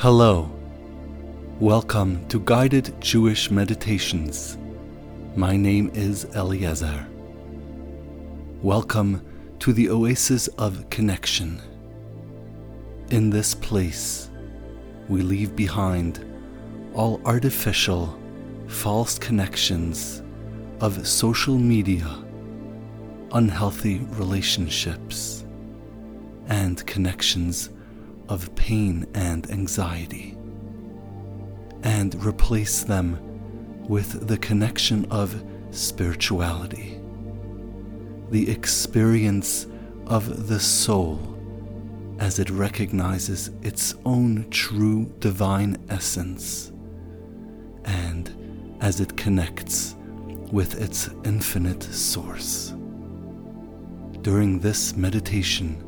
Hello. Welcome to Guided Jewish Meditations. My name is Eliezer. Welcome to the oasis of connection. In this place, we leave behind all artificial, false connections of social media, unhealthy relationships, and connections of pain and anxiety, and replace them with the connection of spirituality, the experience of the soul as it recognizes its own true divine essence, and as it connects with its infinite source. During this meditation,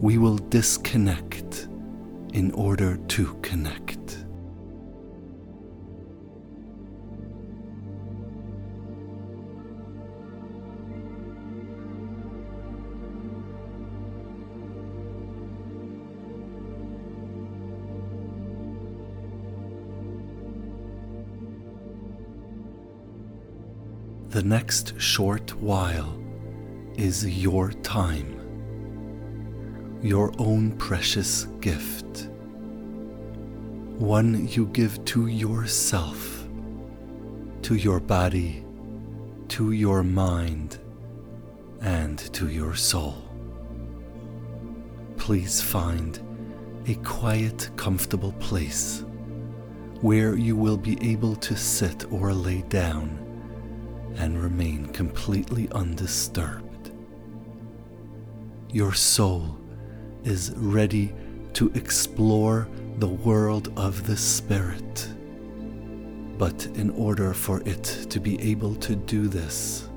we will disconnect in order to connect. The next short while is your time your own precious gift, one you give to yourself, to your body, to your mind, and to your soul. Please find a quiet, comfortable place where you will be able to sit or lay down and remain completely undisturbed. Your soul is ready to explore the world of the Spirit. But in order for it to be able to do this,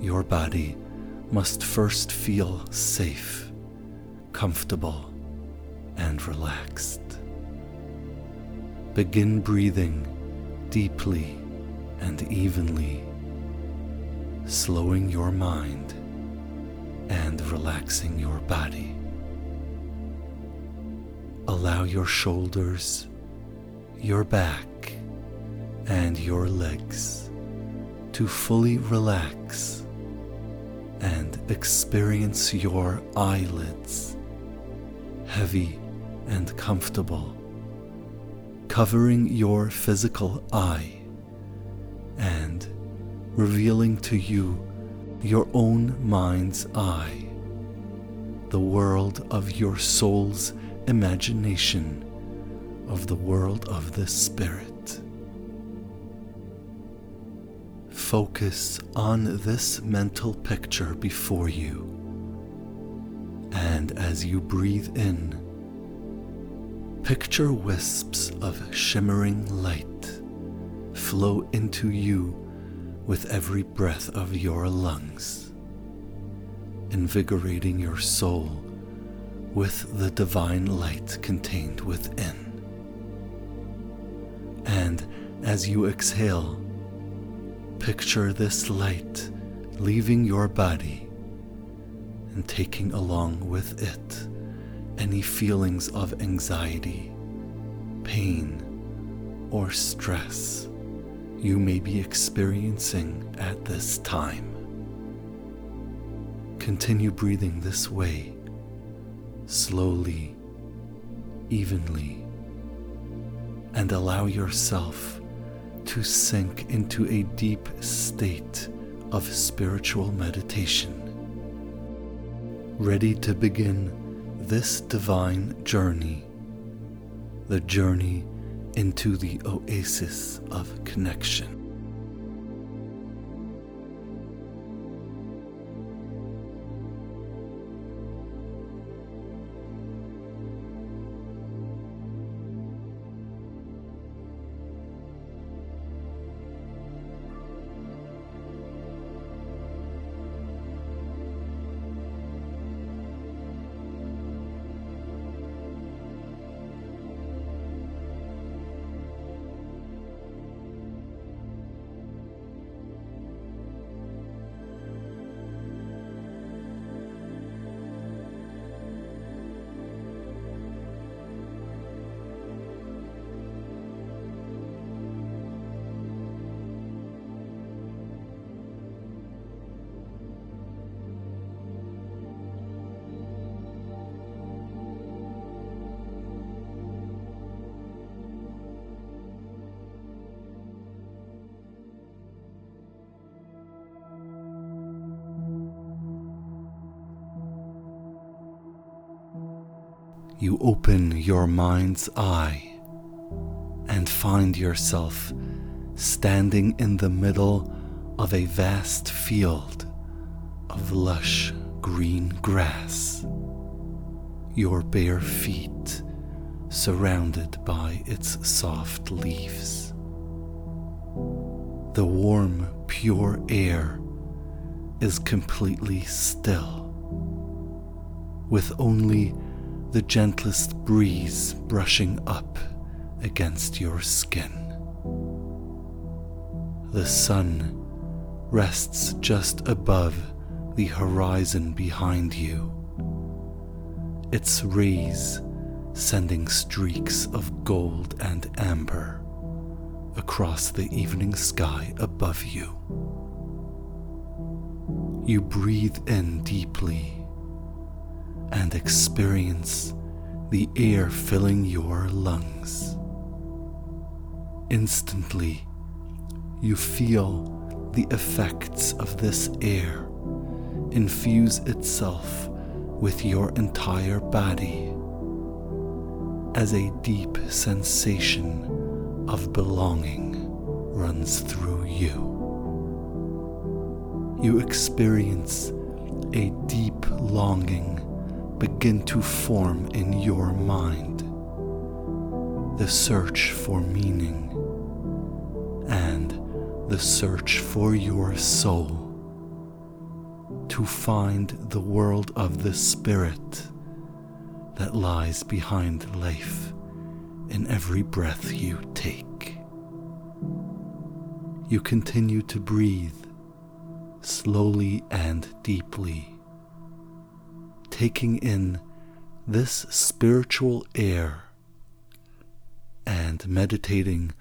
your body must first feel safe, comfortable, and relaxed. Begin breathing deeply and evenly, slowing your mind and relaxing your body. Allow your shoulders, your back, and your legs to fully relax and experience your eyelids, heavy and comfortable, covering your physical eye and revealing to you your own mind's eye, the world of your soul's imagination of the world of the Spirit. Focus on this mental picture before you, and as you breathe in, picture wisps of shimmering light flow into you with every breath of your lungs, invigorating your soul with the divine light contained within. And as you exhale, picture this light leaving your body and taking along with it any feelings of anxiety, pain, or stress you may be experiencing at this time. Continue breathing this way slowly, evenly, and allow yourself to sink into a deep state of spiritual meditation. Ready to begin this divine journey, the journey into the oasis of connection. You open your mind's eye and find yourself standing in the middle of a vast field of lush green grass, your bare feet surrounded by its soft leaves. The warm, pure air is completely still, with only the gentlest breeze brushing up against your skin. The sun rests just above the horizon behind you, its rays sending streaks of gold and amber across the evening sky above you. You breathe in deeply and experience the air filling your lungs. Instantly, you feel the effects of this air infuse itself with your entire body as a deep sensation of belonging runs through you. You experience a deep longing begin to form in your mind, the search for meaning and the search for your soul to find the world of the Spirit that lies behind life in every breath you take. You continue to breathe slowly and deeply, taking in this spiritual air and meditating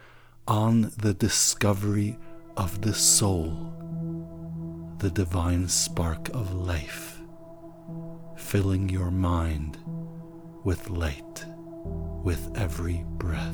on the discovery of the soul the divine spark of life, filling your mind with light with every breath.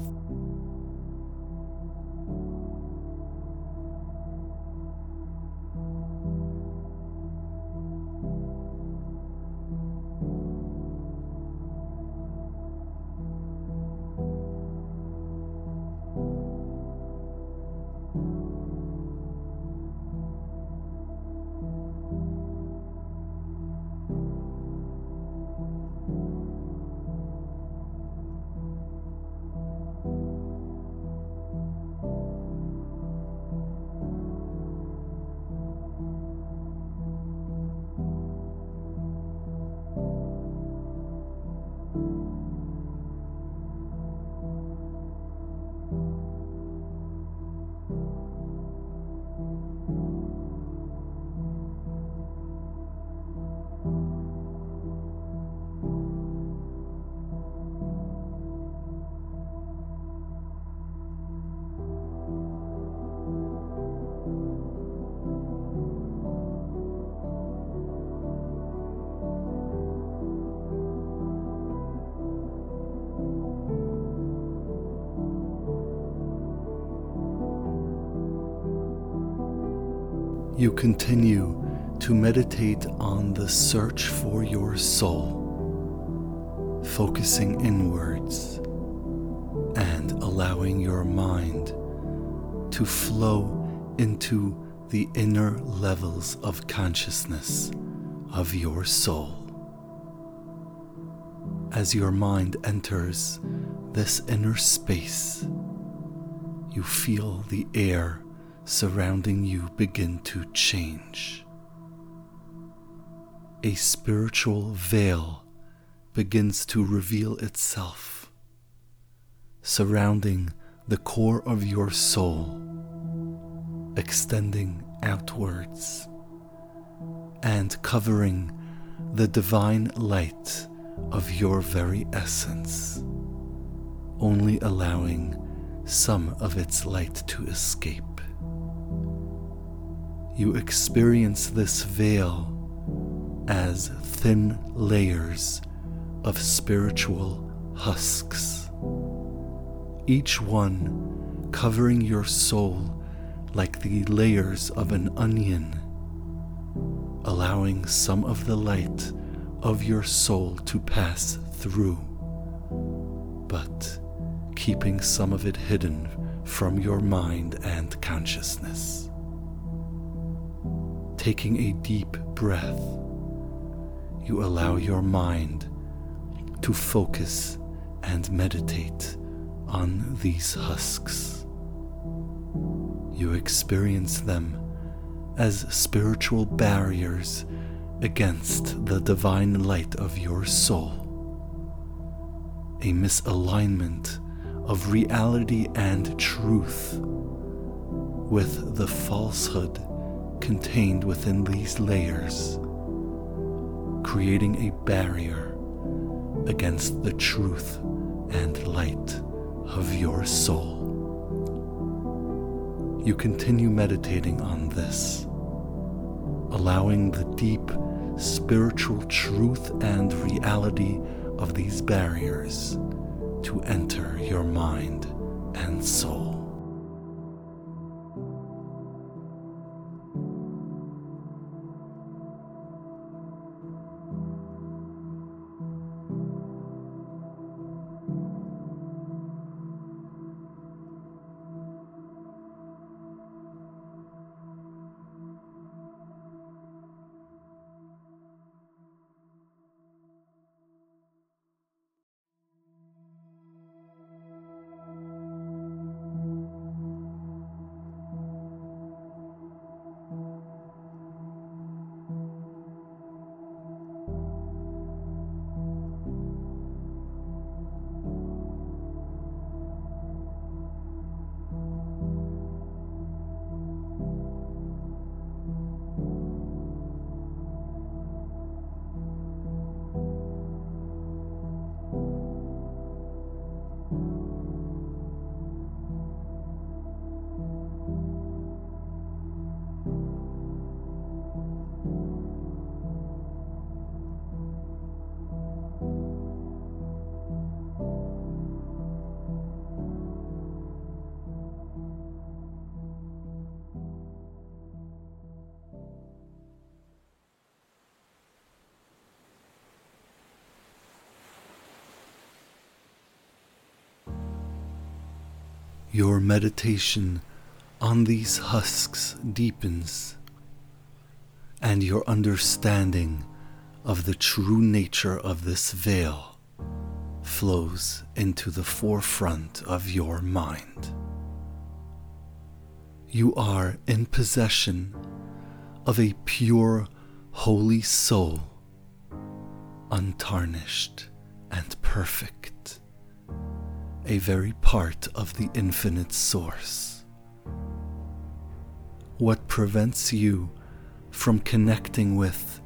You continue to meditate on the search for your soul, focusing inwards and allowing your mind to flow into the inner levels of consciousness of your soul. As your mind enters this inner space, you feel the air surrounding you begin to change. A spiritual veil begins to reveal itself, surrounding the core of your soul, extending outwards and covering the divine light of your very essence, only allowing some of its light to escape you experience this veil as thin layers of spiritual husks, each one covering your soul like the layers of an onion, allowing some of the light of your soul to pass through but keeping some of it hidden from your mind and consciousness. Taking a deep breath, you allow your mind to focus and meditate on these husks. You experience them as spiritual barriers against the divine light of your soul. A misalignment of reality and truth with the falsehood contained within these layers, creating a barrier against the truth and light of your soul. You continue meditating on this, allowing the deep spiritual truth and reality of these barriers to enter your mind and soul. Your meditation on these husks deepens, and your understanding of the true nature of this veil flows into the forefront of your mind. You are in possession of a pure, holy soul, untarnished and perfect a very part of the infinite source. What prevents you from connecting with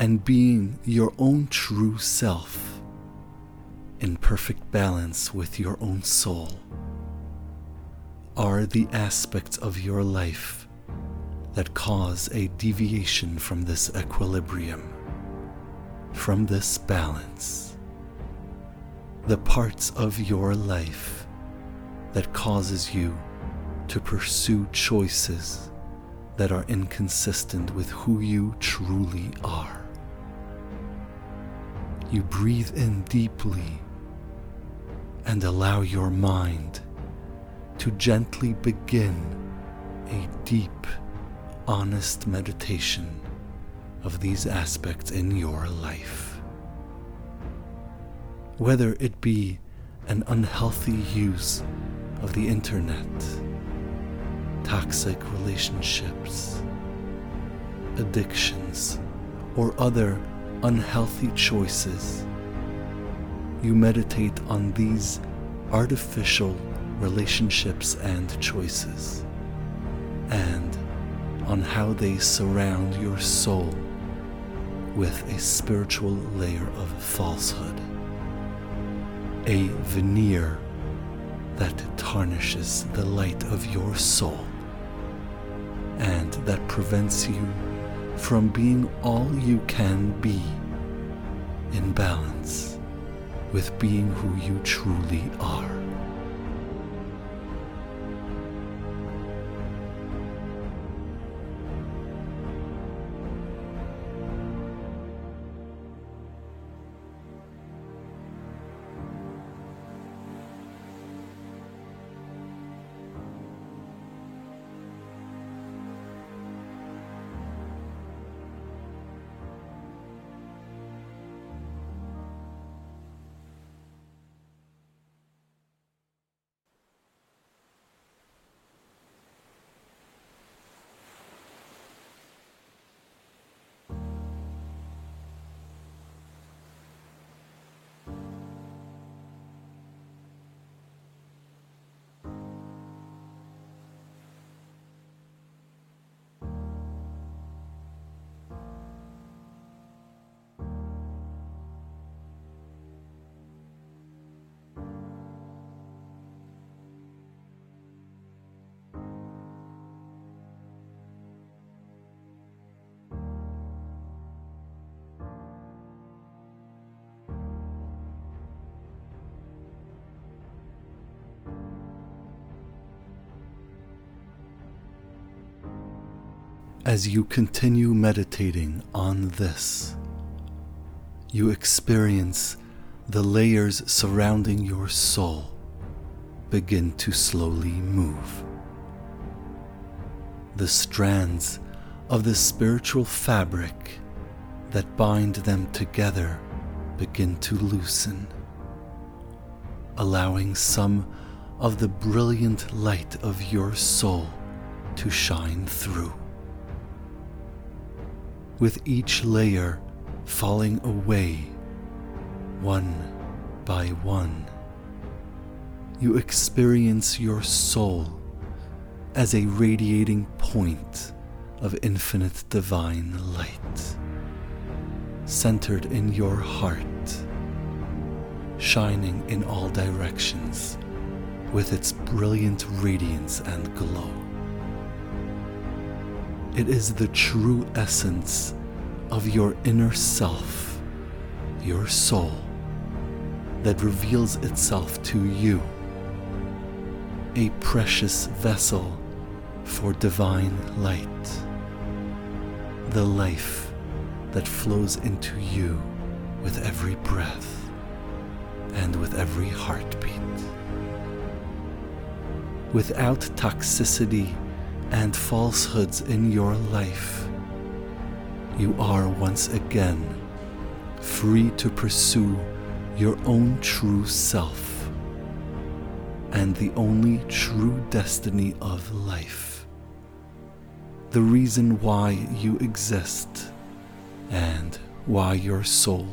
and being your own true self in perfect balance with your own soul are the aspects of your life that cause a deviation from this equilibrium, from this balance the parts of your life that causes you to pursue choices that are inconsistent with who you truly are. You breathe in deeply and allow your mind to gently begin a deep, honest meditation of these aspects in your life whether it be an unhealthy use of the internet, toxic relationships, addictions, or other unhealthy choices. You meditate on these artificial relationships and choices, and on how they surround your soul with a spiritual layer of falsehood a veneer that tarnishes the light of your soul and that prevents you from being all you can be in balance with being who you truly are. As you continue meditating on this, you experience the layers surrounding your soul begin to slowly move. The strands of the spiritual fabric that bind them together begin to loosen, allowing some of the brilliant light of your soul to shine through. With each layer falling away, one by one, you experience your soul as a radiating point of infinite divine light, centered in your heart, shining in all directions with its brilliant radiance and glow. It is the true essence of your inner self, your soul, that reveals itself to you, a precious vessel for divine light, the life that flows into you with every breath and with every heartbeat. Without toxicity and falsehoods in your life, you are once again free to pursue your own true self and the only true destiny of life the reason why you exist and why your soul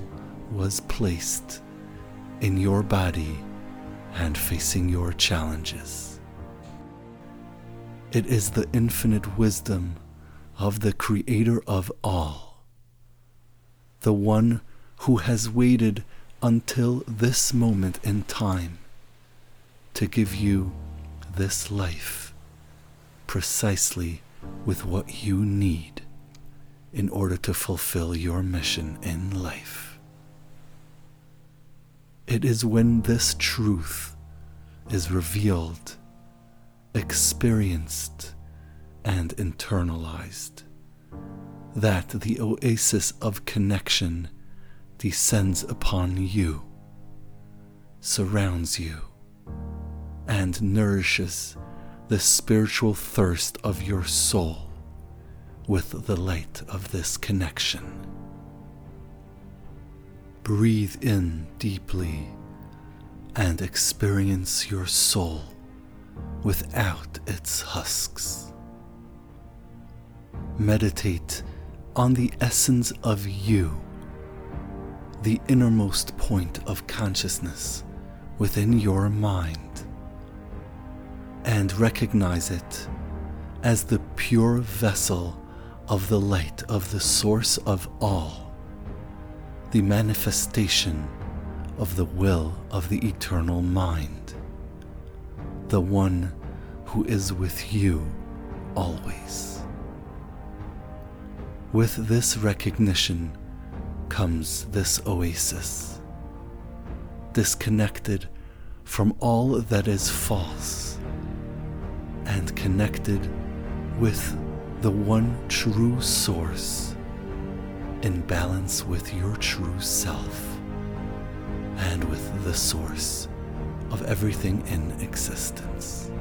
was placed in your body and facing your challenges. It is the infinite wisdom of the Creator of all, the one who has waited until this moment in time to give you this life precisely with what you need in order to fulfill your mission in life. It is when this truth is revealed, experienced, and internalized that the oasis of connection descends upon you, surrounds you, and nourishes the spiritual thirst of your soul with the light of this connection. Breathe in deeply and experience your soul without its husks. Meditate on the essence of you, the innermost point of consciousness within your mind and recognize it as the pure vessel of the light of the source of all, the manifestation of the will of the eternal mind, the one who is with you always. With this recognition comes this oasis, disconnected from all that is false and connected with the one true source in balance with your true self and with the source of everything in existence.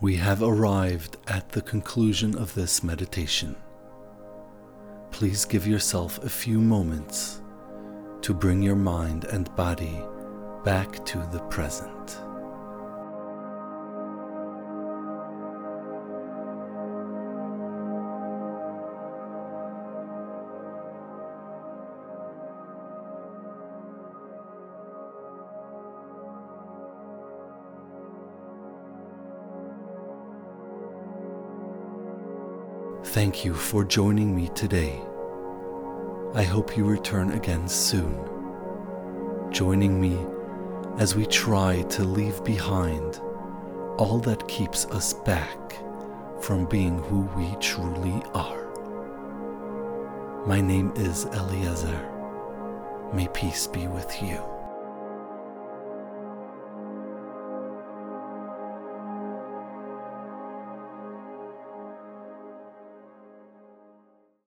We have arrived at the conclusion of this meditation. Please give yourself a few moments to bring your mind and body back to the present. Thank you for joining me today. I hope you return again soon, joining me as we try to leave behind all that keeps us back from being who we truly are. My name is Eliezer. May peace be with you.